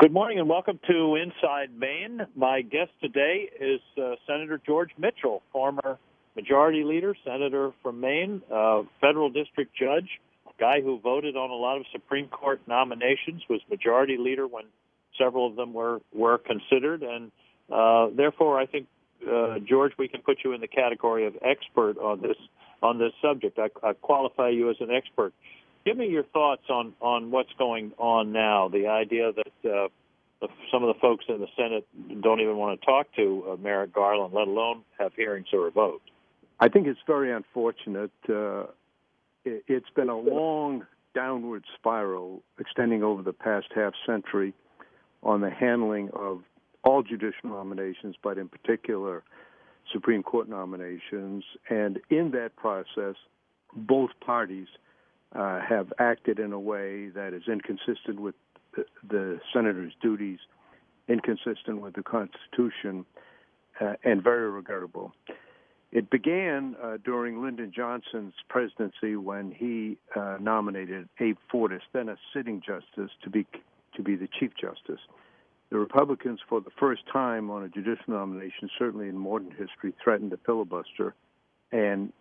Good morning and welcome to Inside Maine. My guest today is uh, Senator George Mitchell, former Majority Leader, Senator from Maine, uh, federal district judge, guy who voted on a lot of Supreme Court nominations, was Majority Leader when several of them were were considered, and uh, therefore I think uh, George, we can put you in the category of expert on this on this subject. I, I qualify you as an expert. Give me your thoughts on on what's going on now. The idea that uh, some of the folks in the Senate don't even want to talk to uh, Merrick Garland, let alone have hearings or a vote. I think it's very unfortunate. Uh, it, it's been a long downward spiral extending over the past half century on the handling of all judicial nominations, but in particular Supreme Court nominations. And in that process, both parties uh, have acted in a way that is inconsistent with the, the senator's duties, inconsistent with the Constitution, uh, and very regrettable. It began uh, during Lyndon Johnson's presidency when he uh, nominated Abe Fortas, then a sitting justice, to be to be the chief justice. The Republicans, for the first time on a judicial nomination, certainly in modern history, threatened to filibuster, and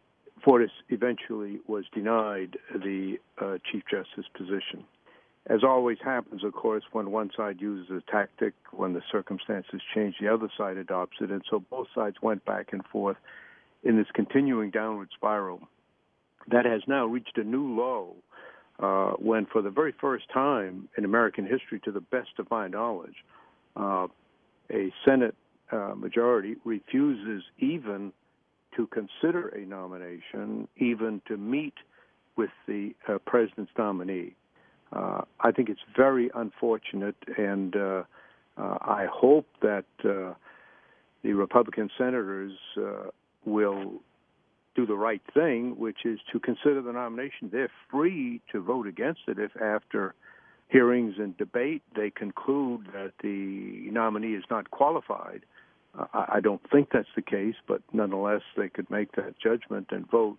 Fortas eventually was denied the uh, Chief Justice position. As always happens, of course, when one side uses a tactic, when the circumstances change, the other side adopts it. And so both sides went back and forth in this continuing downward spiral that has now reached a new low uh, when, for the very first time in American history, to the best of my knowledge, uh, a Senate uh, majority refuses even to consider a nomination, even to meet with the uh, president's nominee. Uh, I think it's very unfortunate, and uh, uh I hope that uh, the Republican senators uh, will do the right thing, which is to consider the nomination. They're free to vote against it if, after hearings and debate, they conclude that the nominee is not qualified. I don't think that's the case, but nonetheless, they could make that judgment and vote.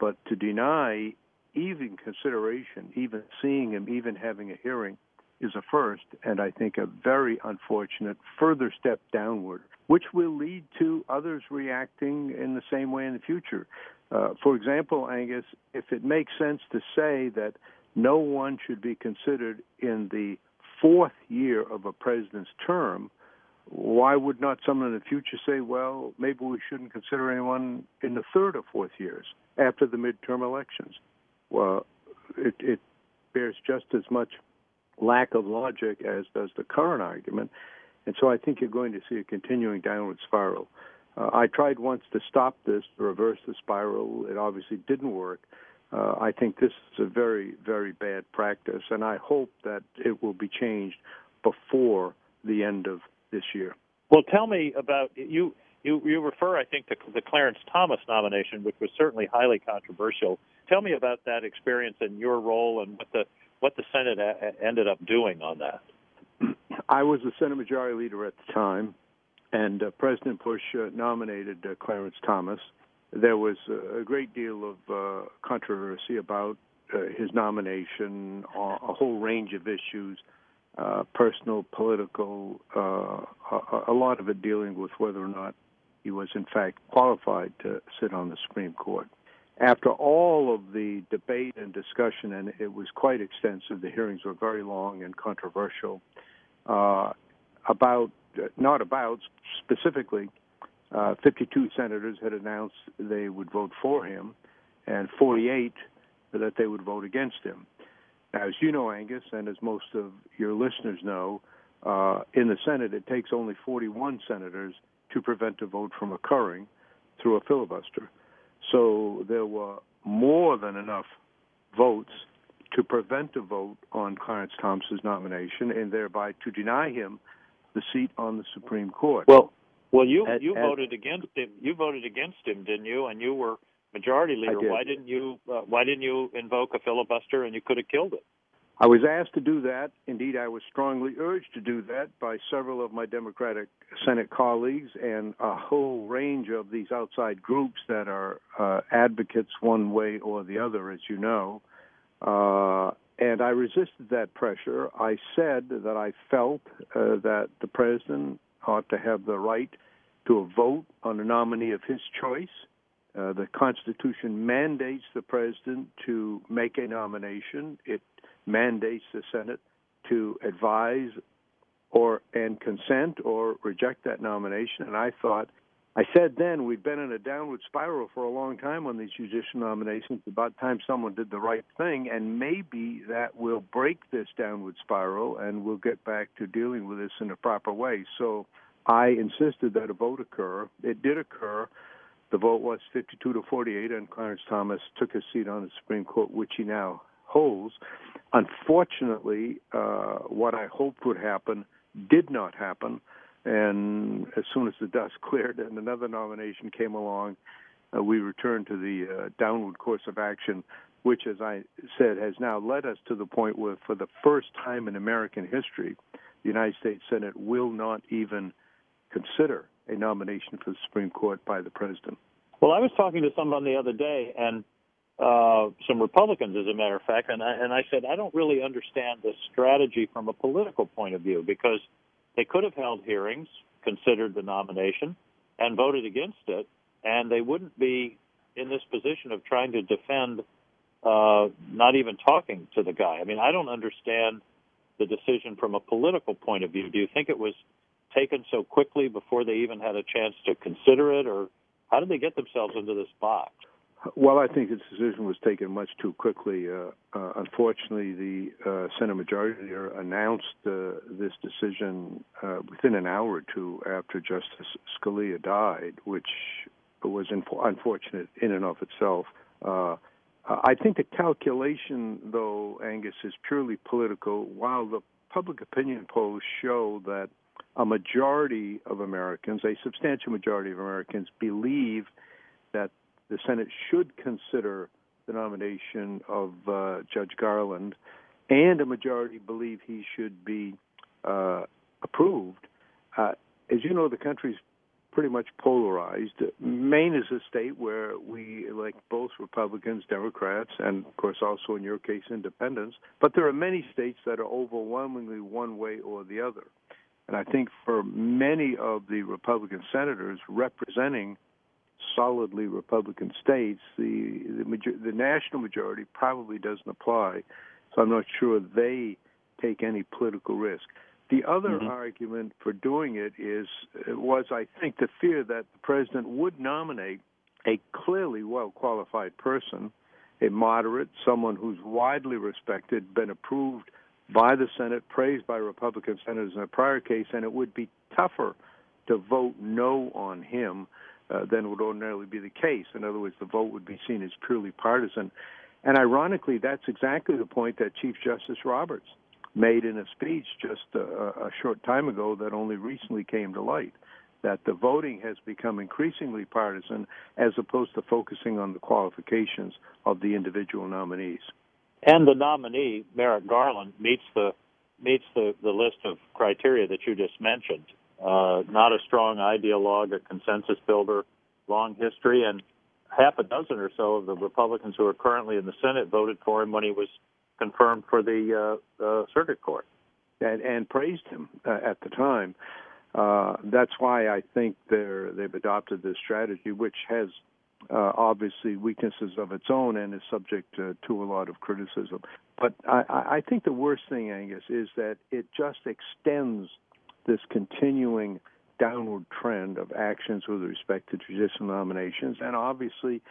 But to deny even consideration, even seeing him, even having a hearing, is a first, and I think a very unfortunate further step downward, which will lead to others reacting in the same way in the future. Uh, for example, Angus, if it makes sense to say that no one should be considered in the fourth year of a president's term, why would not someone in the future say, well, maybe we shouldn't consider anyone in the third or fourth years after the midterm elections? Well, it, it bears just as much lack of logic as does the current argument. And so I think you're going to see a continuing downward spiral. Uh, I tried once to stop this, to reverse the spiral. It obviously didn't work. Uh, I think this is a very, very bad practice, and I hope that it will be changed before the end of this year. Well, tell me about you. You, you refer, I think, to the Clarence Thomas nomination, which was certainly highly controversial. Tell me about that experience and your role and what the what the Senate a- ended up doing on that. I was the Senate Majority Leader at the time, and uh, President Bush uh, nominated uh, Clarence Thomas. There was a great deal of uh, controversy about uh, his nomination, a whole range of issues uh, personal, political, uh, a, a lot of it dealing with whether or not he was in fact qualified to sit on the Supreme Court. After all of the debate and discussion, and it was quite extensive, the hearings were very long and controversial. Uh, about, not about specifically, uh, 52 senators had announced they would vote for him, and 48 that they would vote against him. Now, as you know, Angus, and as most of your listeners know, uh, in the Senate, it takes only 41 senators to prevent a vote from occurring through a filibuster. So there were more than enough votes to prevent a vote on Clarence Thomas's nomination and thereby to deny him the seat on the Supreme Court. Well, well, you at, you at, voted against him. You voted against him, didn't you? And you were majority leader. Did. Why didn't you uh, Why didn't you invoke a filibuster and you could have killed it? I was asked to do that. Indeed, I was strongly urged to do that by several of my Democratic Senate colleagues and a whole range of these outside groups that are uh, advocates one way or the other, as you know. Uh, and I resisted that pressure. I said that I felt uh, that the president ought to have the right to a vote on a nominee of his choice. Uh, the Constitution mandates the president to make a nomination. It mandates the Senate to advise or and consent or reject that nomination. And I thought I said then we'd been in a downward spiral for a long time on these judicial nominations. About time someone did the right thing, and maybe that will break this downward spiral, and we'll get back to dealing with this in a proper way. So I insisted that a vote occur. It did occur. The vote was 52 to 48, and Clarence Thomas took his seat on the Supreme Court, which he now holds. Unfortunately, uh, what I hoped would happen did not happen. And as soon as the dust cleared and another nomination came along, uh, we returned to the uh, downward course of action, which, as I said, has now led us to the point where, for the first time in American history, the United States Senate will not even consider a nomination for the Supreme Court by the president. Well, I was talking to someone the other day, and uh, some Republicans, as a matter of fact, and I, and I said I don't really understand the strategy from a political point of view because they could have held hearings, considered the nomination, and voted against it, and they wouldn't be in this position of trying to defend uh, not even talking to the guy. I mean, I don't understand the decision from a political point of view. Do you think it was taken so quickly before they even had a chance to consider it, or how did they get themselves into this box? Well, I think the decision was taken much too quickly. Uh, uh, unfortunately, the uh, Senate Majority Leader announced uh, this decision uh, within an hour or two after Justice Scalia died, which was inf- unfortunate in and of itself. Uh, I think the calculation, though, Angus, is purely political. While the public opinion polls show that a majority of Americans, a substantial majority of Americans, believe that the Senate should consider the nomination of uh, Judge Garland, and a majority believe he should be uh, approved. Uh, as you know, the country's pretty much polarized. Maine is a state where we elect both Republicans, Democrats, and of course also in your case independents. But there are many states that are overwhelmingly one way or the other. And I think for many of the Republican senators representing solidly Republican states, the the, major- the national majority probably doesn't apply. So I'm not sure they take any political risk. The other mm-hmm. argument for doing it is was I think the fear that the president would nominate a clearly well qualified person, a moderate, someone who's widely respected, been approved by the Senate, praised by Republican senators in a prior case, and it would be tougher to vote no on him uh, than would ordinarily be the case. In other words, the vote would be seen as purely partisan. And ironically, that's exactly the point that Chief Justice Roberts made in a speech just a, a short time ago that only recently came to light that the voting has become increasingly partisan as opposed to focusing on the qualifications of the individual nominees. And the nominee, Merrick Garland, meets the meets the, the list of criteria that you just mentioned uh, not a strong ideologue, a consensus builder, long history, and half a dozen or so of the Republicans who are currently in the Senate voted for him when he was confirmed for the uh, uh, circuit court. And, and praised him uh, at the time. Uh, that's why I think they're, they've adopted this strategy, which has uh, obviously weaknesses of its own and is subject to, to a lot of criticism. But I, I think the worst thing, Angus, is that it just extends this continuing downward trend of actions with respect to judicial nominations. And obviously,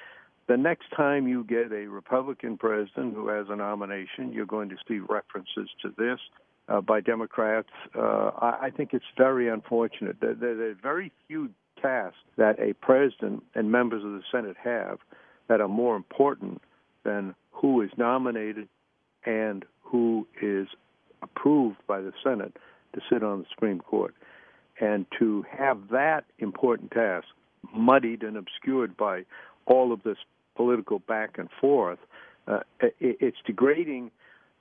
the next time you get a Republican president who has a nomination, you're going to see references to this uh, by Democrats. Uh, I, I think it's very unfortunate. There, there are very few tasks that a president and members of the Senate have that are more important than who is nominated and who is approved by the Senate to sit on the Supreme Court. And to have that important task muddied and obscured by all of this political back and forth, uh, it, it's degrading,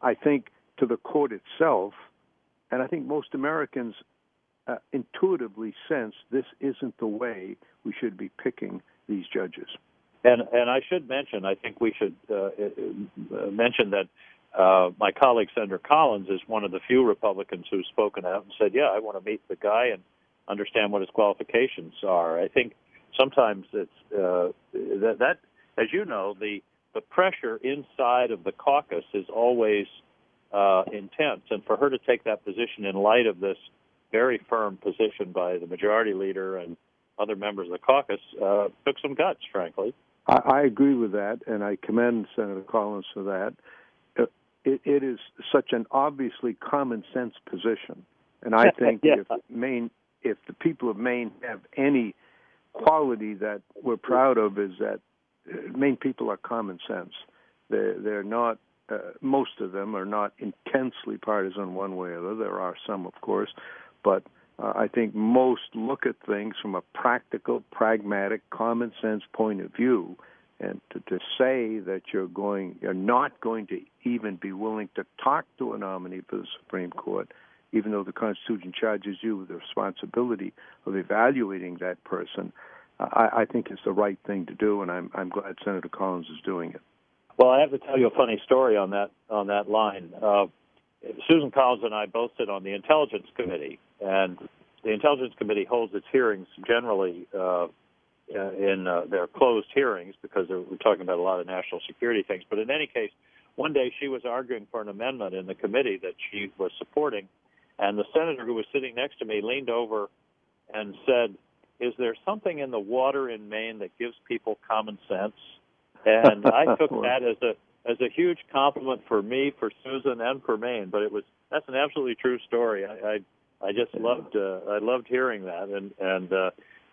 I think, to the court itself. And I think most Americans uh, intuitively sense this isn't the way we should be picking these judges. And and I should mention, I think we should uh, uh mention that uh, my colleague Senator Collins is one of the few Republicans who's spoken out and said, "Yeah, I want to meet the guy and understand what his qualifications are." I think sometimes it's uh, that, that, as you know, the the pressure inside of the caucus is always uh, intense, and for her to take that position in light of this very firm position by the majority leader and other members of the caucus uh, took some guts, frankly. I, I agree with that, and I commend Senator Collins for that. Uh, it, it is such an obviously common sense position, and I think yeah. if Maine, if the people of Maine have any quality that we're proud of, is that uh, Maine people are common sense. They're they're not. Uh, most of them are not intensely partisan one way or the other. There are some, of course, but uh, I think most look at things from a practical, pragmatic, common sense point of view. And to, to say that you're going, you're not going to even be willing to talk to a nominee for the Supreme Court, even though the Constitution charges you with the responsibility of evaluating that person, uh, I, I think is the right thing to do, and I'm, I'm glad Senator Collins is doing it. Well, I have to tell you a funny story on that on that line. Uh, Susan Collins and I both sit on the Intelligence Committee, and the Intelligence Committee holds its hearings generally uh, in uh, their closed hearings because we're talking about a lot of national security things. But in any case, one day she was arguing for an amendment in the committee that she was supporting, and the senator who was sitting next to me leaned over and said, "Is there something in the water in Maine that gives people common sense?" And I took that as a as a huge compliment for me, for Susan, and for Maine. But it was that's an absolutely true story. I I, I just loved uh, I loved hearing that, and and uh,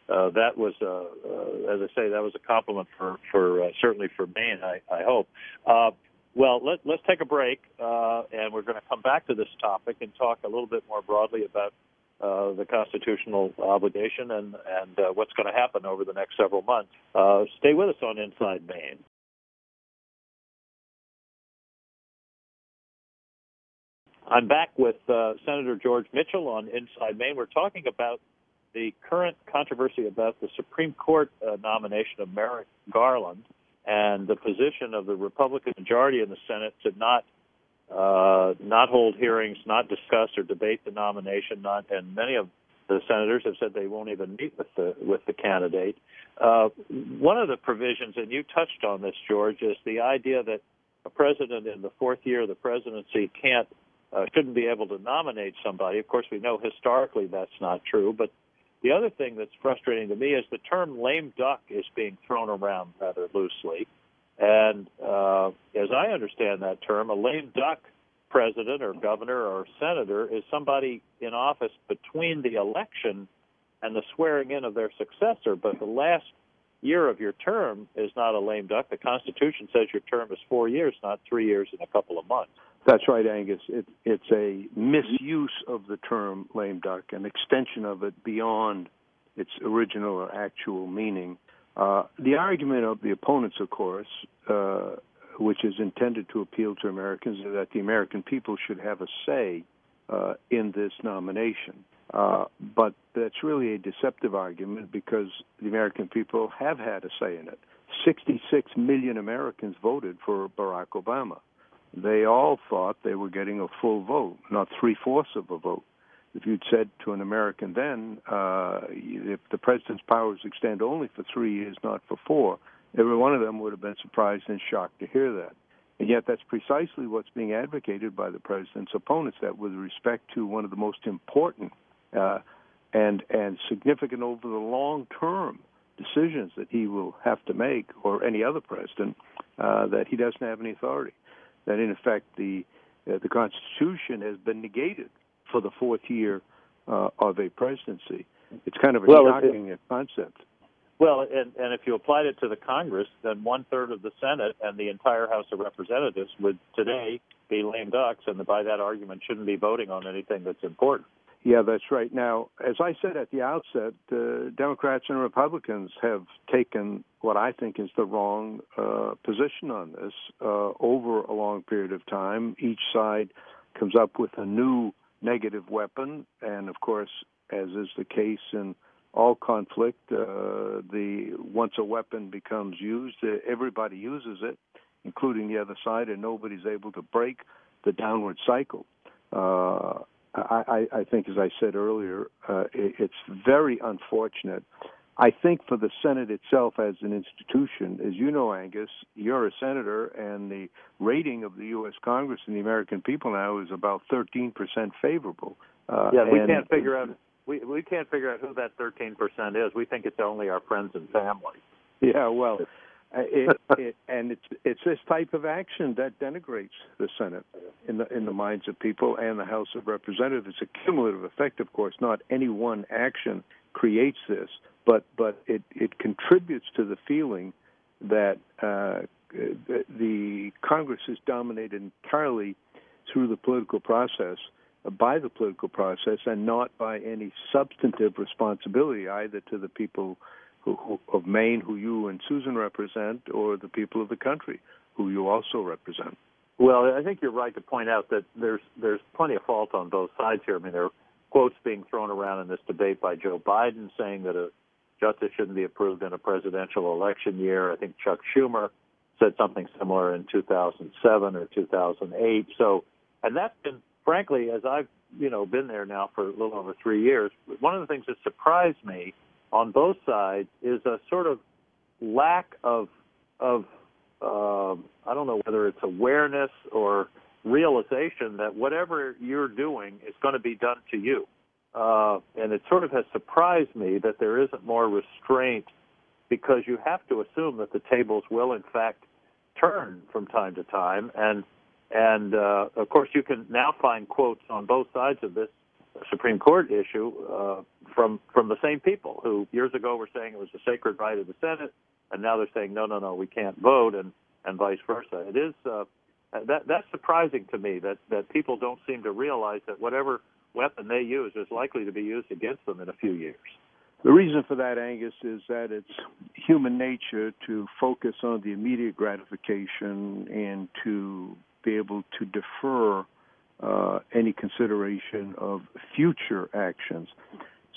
uh, that was uh, uh, as I say that was a compliment for for uh, certainly for Maine. I I hope. Uh, well, let, let's take a break, uh, and we're going to come back to this topic and talk a little bit more broadly about uh, the constitutional obligation and and uh, what's going to happen over the next several months. Uh, stay with us on Inside Maine. I'm back with uh, Senator George Mitchell on Inside Maine. We're talking about the current controversy about the Supreme Court uh, nomination of Merrick Garland and the position of the Republican majority in the Senate to not uh, not hold hearings, not discuss or debate the nomination, not and many of the senators have said they won't even meet with the with the candidate. Uh, one of the provisions, and you touched on this, George, is the idea that a president in the fourth year of the presidency can't uh, shouldn't be able to nominate somebody. Of course, we know historically that's not true. But the other thing that's frustrating to me is the term lame duck is being thrown around rather loosely. And uh, as I understand that term, a lame duck president or governor or senator is somebody in office between the election and the swearing in of their successor. But the last year of your term is not a lame duck. The Constitution says your term is four years, not three years and a couple of months. That's right, Angus. It, it's a misuse of the term lame duck, an extension of it beyond its original or actual meaning. Uh, the argument of the opponents, of course, uh, which is intended to appeal to Americans, is that the American people should have a say uh, in this nomination. Uh, but that's really a deceptive argument because the American people have had a say in it. 66 million Americans voted for Barack Obama they all thought they were getting a full vote, not three fourths of a vote. If you'd said to an American then, uh, if the president's powers extend only for three years, not for four, every one of them would have been surprised and shocked to hear that. And yet, that's precisely what's being advocated by the president's opponents. That, with respect to one of the most important uh, and and significant over the long term decisions that he will have to make, or any other president, uh, that he doesn't have any authority that in effect the uh, the Constitution has been negated for the fourth year uh, of a presidency. It's kind of a well, shocking it, concept. Well, and, and if you applied it to the Congress, then one third of the Senate and the entire House of Representatives would today be lame ducks, and by that argument shouldn't be voting on anything that's important. Yeah, that's right. Now, as I said at the outset, uh, Democrats and Republicans have taken what I think is the wrong uh, position on this uh, over a long period of time. Each side comes up with a new negative weapon, and of course, as is the case in all conflict, uh, the once a weapon becomes used, uh, everybody uses it, including the other side, and nobody's able to break the downward cycle. I, I, think, as I said earlier, uh, it, it's very unfortunate. I think for the Senate itself as an institution, as you know, Angus, you're a senator, and the rating of the U.S. Congress and the American people now is about 13% favorable. Uh, yeah, we can't figure out we we can't figure out who that 13% is. We think it's only our friends and family. Yeah, well, it, it, and it's it's this type of action that denigrates the Senate in the in the minds of people and the House of Representatives. It's a cumulative effect, of course. Not any one action creates this, but but it it contributes to the feeling that uh, the Congress is dominated entirely through the political process, by the political process, and not by any substantive responsibility either to the people who, who, of Maine, who you and Susan represent, or the people of the country, who you also represent. Well, I think you're right to point out that there's there's plenty of fault on both sides here. I mean, there are quotes being thrown around in this debate by Joe Biden saying that a justice shouldn't be approved in a presidential election year. I think Chuck Schumer said something similar in 2007 or 2008. So, and that's been, frankly, as I've you know been there now for a little over three years, one of the things that surprised me on both sides is a sort of lack of of uh, I don't know whether it's awareness or realization that whatever you're doing is going to be done to you. Uh, and it sort of has surprised me that there isn't more restraint because you have to assume that the tables will in fact turn from time to time and and uh, of course you can now find quotes on both sides of this Supreme Court issue uh, from from the same people who years ago were saying it was a sacred right of the Senate, and now they're saying no, no, no, we can't vote, and and vice versa. It is uh, that that's surprising to me that that people don't seem to realize that whatever weapon they use is likely to be used against them in a few years. The reason for that, Angus, is that it's human nature to focus on the immediate gratification and to be able to defer uh, any consideration of future actions.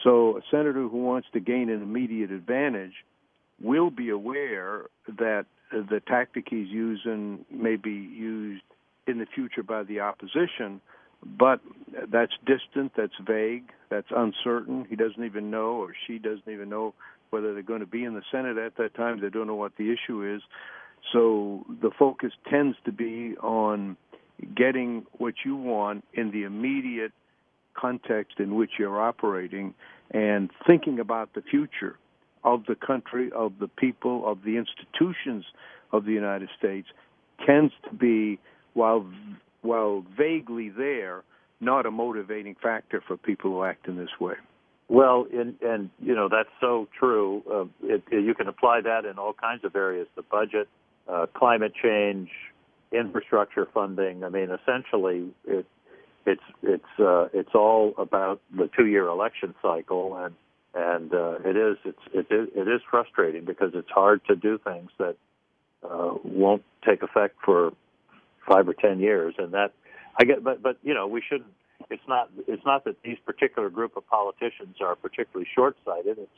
So, a senator who wants to gain an immediate advantage will be aware that the tactic he's using may be used in the future by the opposition, but that's distant, that's vague, that's uncertain. He doesn't even know, or she doesn't even know whether they're going to be in the Senate at that time. They don't know what the issue is. So the focus tends to be on getting what you want in the immediate context in which you're operating and thinking about the future of the country, of the people, of the institutions of the United States tends to be, while while vaguely there, not a motivating factor for people who act in this way. Well, and and you know that's so true. Uh, it, you can apply that in all kinds of areas: the budget, uh, climate change, infrastructure funding. I mean, essentially, it, it's it's uh, it's all about the two-year election cycle, and and uh, it is it's it is, it is frustrating because it's hard to do things that uh, won't take effect for five or ten years, and that I get. But but you know, we shouldn't. It's not it's not that these particular group of politicians are particularly short-sighted. It's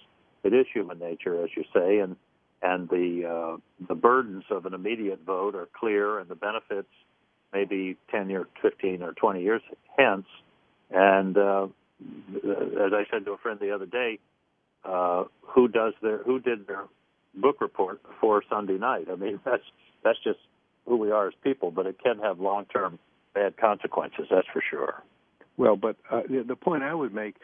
it is human nature, as you say, and and the uh, the burdens of an immediate vote are clear, and the benefits maybe 10 or 15 or 20 years hence. And uh, as I said to a friend the other day, uh, who does their who did their book report for Sunday night? I mean, that's that's just who we are as people, but it can have long term bad consequences. That's for sure. Well, but uh, the point I would make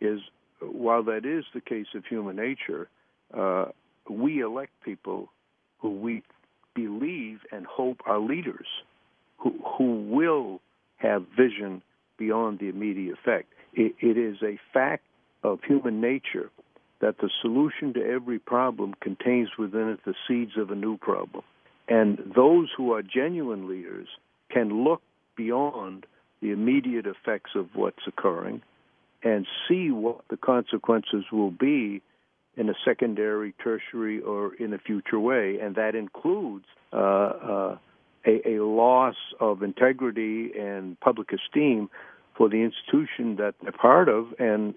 is, while that is the case of human nature, uh, we elect people who we believe and hope are leaders who, who will have vision beyond the immediate effect. It, it is a fact of human nature that the solution to every problem contains within it the seeds of a new problem. And those who are genuine leaders can look beyond the immediate effects of what's occurring and see what the consequences will be in a secondary, tertiary, or in a future way, and that includes uh, uh, a, a, loss of integrity and public esteem for the institution that they're part of and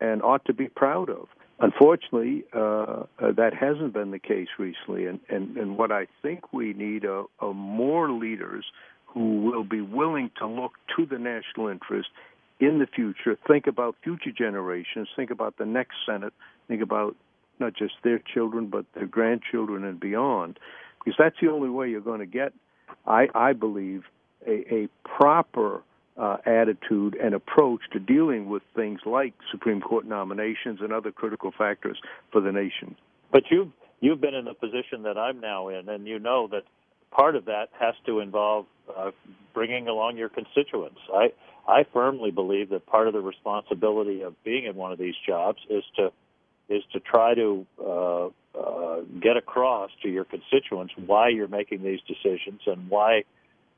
and ought to be proud of. unfortunately, uh, uh, that hasn't been the case recently. And, and, and what I think we need are, are more leaders who will be willing to look to the national interest in the future, think about future generations, think about the next Senate, think about not just their children, but their grandchildren and beyond. Because that's the only way you're going to get, I, I believe, a, a proper uh, attitude and approach to dealing with things like Supreme Court nominations and other critical factors for the nation. But you've you've been in the position that I'm now in, and you know that part of that has to involve uh, bringing along your constituents. I I firmly believe that part of the responsibility of being in one of these jobs is to is to try to uh, uh, get across to your constituents why you're making these decisions and why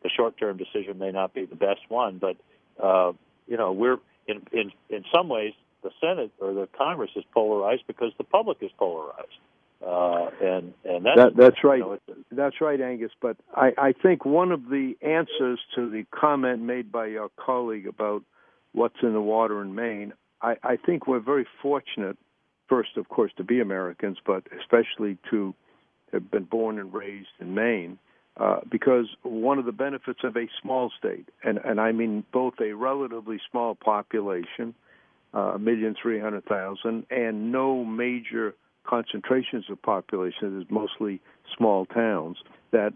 the short-term decision may not be the best one. But uh, you know, we're in in in some ways the Senate or the Congress is polarized because the public is polarized. Uh, and and that's that, that's right. You know, that's right, Angus. But I, I think one of the answers to the comment made by your colleague about what's in the water in Maine, I, I think we're very fortunate. First, of course, to be Americans, but especially to have been born and raised in Maine, uh, because one of the benefits of a small state, and, and I mean both a relatively small population, uh, a uh, million three hundred thousand, and no major concentrations of population, is mostly small towns, that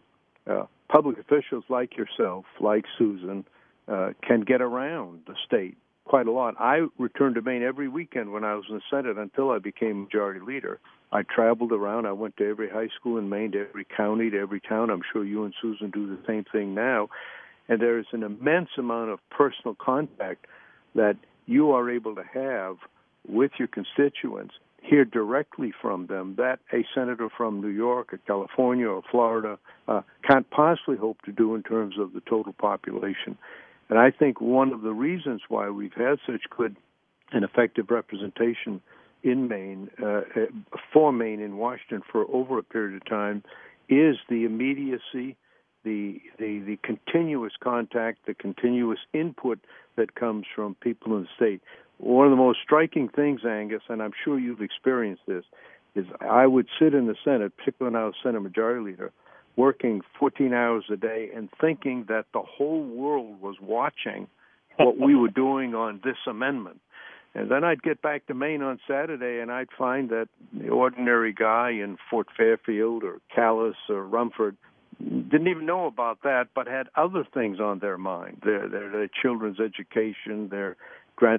uh, public officials like yourself, like Susan, uh, can get around the state quite a lot. I returned to Maine every weekend when I was in the Senate until I became majority leader. I traveled around. I went to every high school in Maine, to every county, to every town. I'm sure you and Susan do the same thing now. And there is an immense amount of personal contact that you are able to have with your constituents hear directly from them that a senator from New York or California or Florida uh, can't possibly hope to do in terms of the total population. And I think one of the reasons why we've had such good and effective representation in Maine, uh, for Maine in Washington for over a period of time, is the immediacy, the, the the continuous contact, the continuous input that comes from people in the state. One of the most striking things, Angus, and I'm sure you've experienced this, is I would sit in the Senate, particularly when I was Senate Majority Leader, working 14 hours a day and thinking that the whole world was watching what we were doing on this amendment. And then I'd get back to Maine on Saturday and I'd find that the ordinary guy in Fort Fairfield or Calais or Rumford didn't even know about that, but had other things on their mind their, their, their children's education, their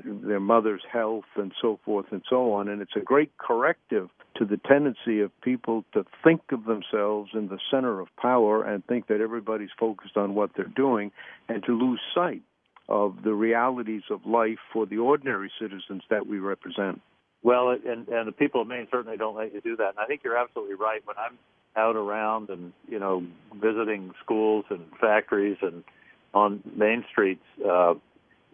their mother's health and so forth and so on. And it's a great corrective to the tendency of people to think of themselves in the center of power and think that everybody's focused on what they're doing and to lose sight of the realities of life for the ordinary citizens that we represent. Well, and and the people of Maine certainly don't let you do that. And I think you're absolutely right. When I'm out around and you know visiting schools and factories and on main streets, uh,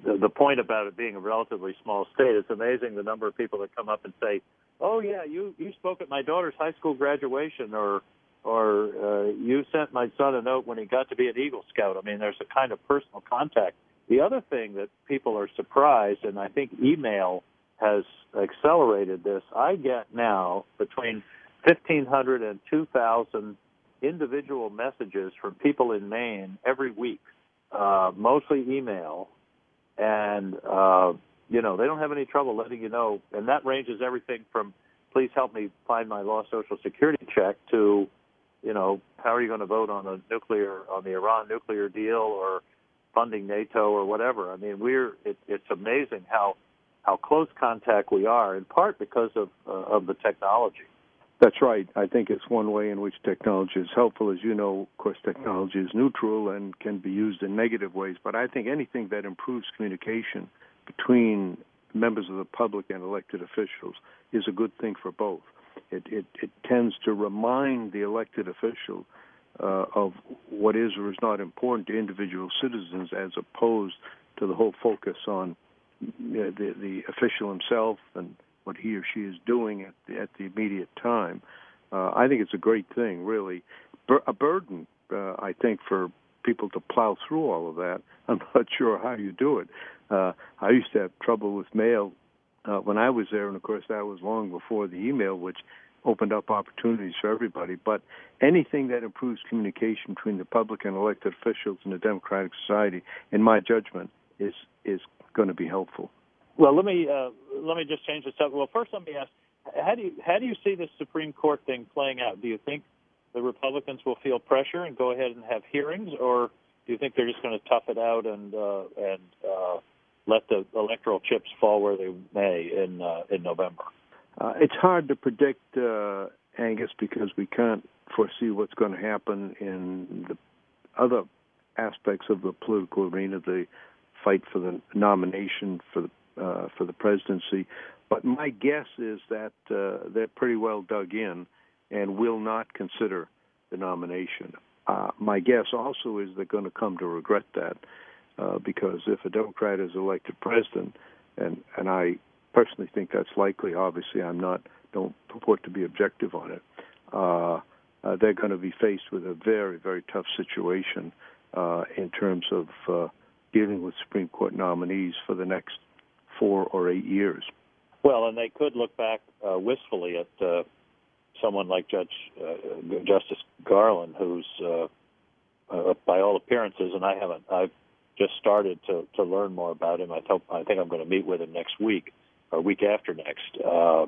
the, the point about it being a relatively small state, it's amazing the number of people that come up and say, "Oh yeah, you you spoke at my daughter's high school graduation," or or uh, you sent my son a note when he got to be an Eagle Scout. I mean, there's a kind of personal contact. The other thing that people are surprised, and I think email has accelerated this. I get now between 1,500 and 2,000 individual messages from people in Maine every week, uh, mostly email, and uh, you know they don't have any trouble letting you know. And that ranges everything from please help me find my lost social security check to you know how are you going to vote on the nuclear on the Iran nuclear deal or funding NATO or whatever. I mean we're it, it's amazing how how close contact we are in part because of uh, of the technology. That's right. I think it's one way in which technology is helpful. As you know, of course, technology is neutral and can be used in negative ways. But I think anything that improves communication between members of the public and elected officials is a good thing for both. It, it, it tends to remind the elected official uh, of what is or is not important to individual citizens as opposed to the whole focus on you know, the, the official himself and what he or she is doing at the, at the immediate time. Uh, I think it's a great thing, really. Bur- a burden, uh, I think, for people to plow through all of that. I'm not sure how you do it. Uh, I used to have trouble with mail uh, when I was there, and of course that was long before the email, which opened up opportunities for everybody. But anything that improves communication between the public and elected officials in a democratic society, in my judgment, is is going to be helpful. Well, let me uh, let me just change the subject. Well, first, let me ask: How do you how do you see this Supreme Court thing playing out? Do you think the Republicans will feel pressure and go ahead and have hearings, or do you think they're just going to tough it out and uh, and uh, let the electoral chips fall where they may in uh, in November? Uh, it's hard to predict, uh, Angus, because we can't foresee what's going to happen in the other aspects of the political arena, the fight for the nomination for the uh, for the presidency. But my guess is that uh, they're pretty well dug in and will not consider the nomination. Uh, my guess also is they're going to come to regret that uh, because if a Democrat is elected president, and and I personally think that's likely. Obviously, I'm not don't purport to be objective on it. Uh, they're going to be faced with a very very tough situation in terms of dealing with Supreme Court nominees for the next four or eight years. Well, and they could look back uh, wistfully at uh, someone like Judge uh, Justice Garland, who's uh, uh, by all appearances, and I haven't, I've just started to to learn more about him. I hope I think I'm going to meet with him next week or week after next. Uh,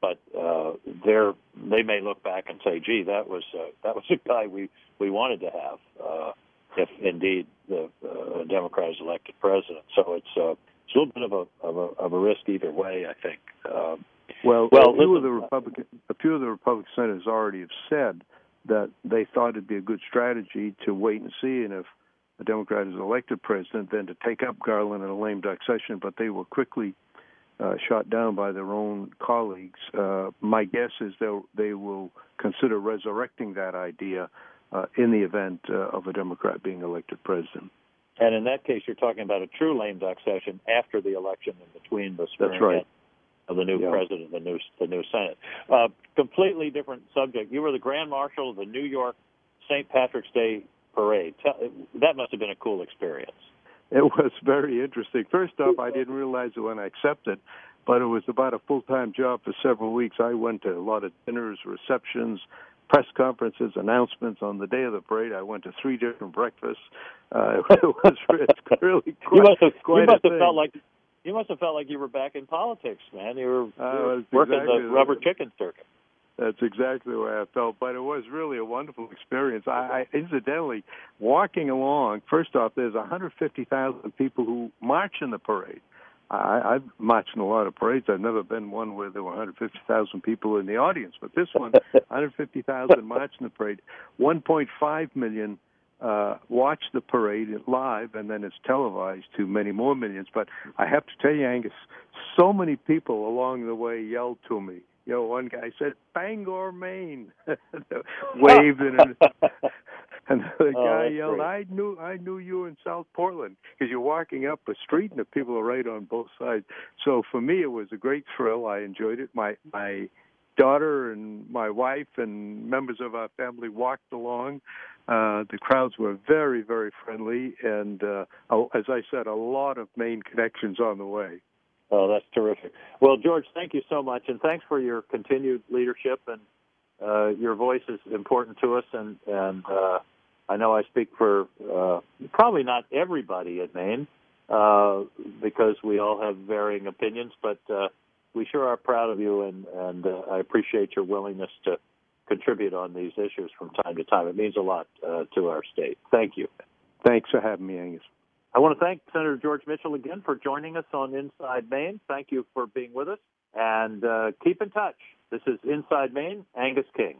but uh, they're they may look back and say, "Gee, that was uh, that was a guy we we wanted to have." Uh, if indeed the uh, Democrat elected president, so it's uh, it's a little bit of a of a, of a risk either way. I think. Um, well, well, a few listen, of the Republican a few of the Republican senators already have said that they thought it'd be a good strategy to wait and see, and if a Democrat is elected president, then to take up Garland in a lame duck session. But they were quickly uh, shot down by their own colleagues. Uh, my guess is they they will consider resurrecting that idea uh, in the event uh, of a Democrat being elected president. And in that case, you're talking about a true lame duck session after the election and between the That's right. of the new yeah. president, the new the new Senate. Uh, completely different subject. You were the Grand Marshal of the New York St. Patrick's Day Parade. That must have been a cool experience. It was very interesting. First off, I didn't realize it when I accepted, but it was about a full time job for several weeks. I went to a lot of dinners, receptions, press conferences, announcements on the day of the parade. I went to three different breakfasts. Uh, it was it's really quite, you must have, quite you must have felt like you must have felt like you were back in politics, man. You were, you were working exactly the rubber chicken circuit. That's exactly the way I felt, but it was really a wonderful experience. I, I incidentally walking along. First off, there's 150,000 people who march in the parade. I, I've marched in a lot of parades. I've never been one where there were 150,000 people in the audience, but this one, 150,000 marched in the parade. 1.5 million uh, watch the parade live, and then it's televised to many more millions. But I have to tell you, Angus, so many people along the way yelled to me you know, one guy said Bangor, Maine, waved, and another oh, guy yelled, great. "I knew, I knew you in South Portland," because you're walking up a street and the people are right on both sides. So for me, it was a great thrill. I enjoyed it. My my daughter and my wife and members of our family walked along. Uh, the crowds were very, very friendly, and uh, as I said, a lot of Maine connections on the way. Oh, that's terrific. Well, George, thank you so much, and thanks for your continued leadership. And uh, your voice is important to us, and and uh, I know I speak for uh, probably not everybody at Maine uh, because we all have varying opinions, but uh, we sure are proud of you, and and uh, I appreciate your willingness to contribute on these issues from time to time. It means a lot uh, to our state. Thank you. Thanks for having me, Angus. I want to thank Senator George Mitchell again for joining us on Inside Maine. Thank you for being with us, and uh, keep in touch. This is Inside Maine, Angus King.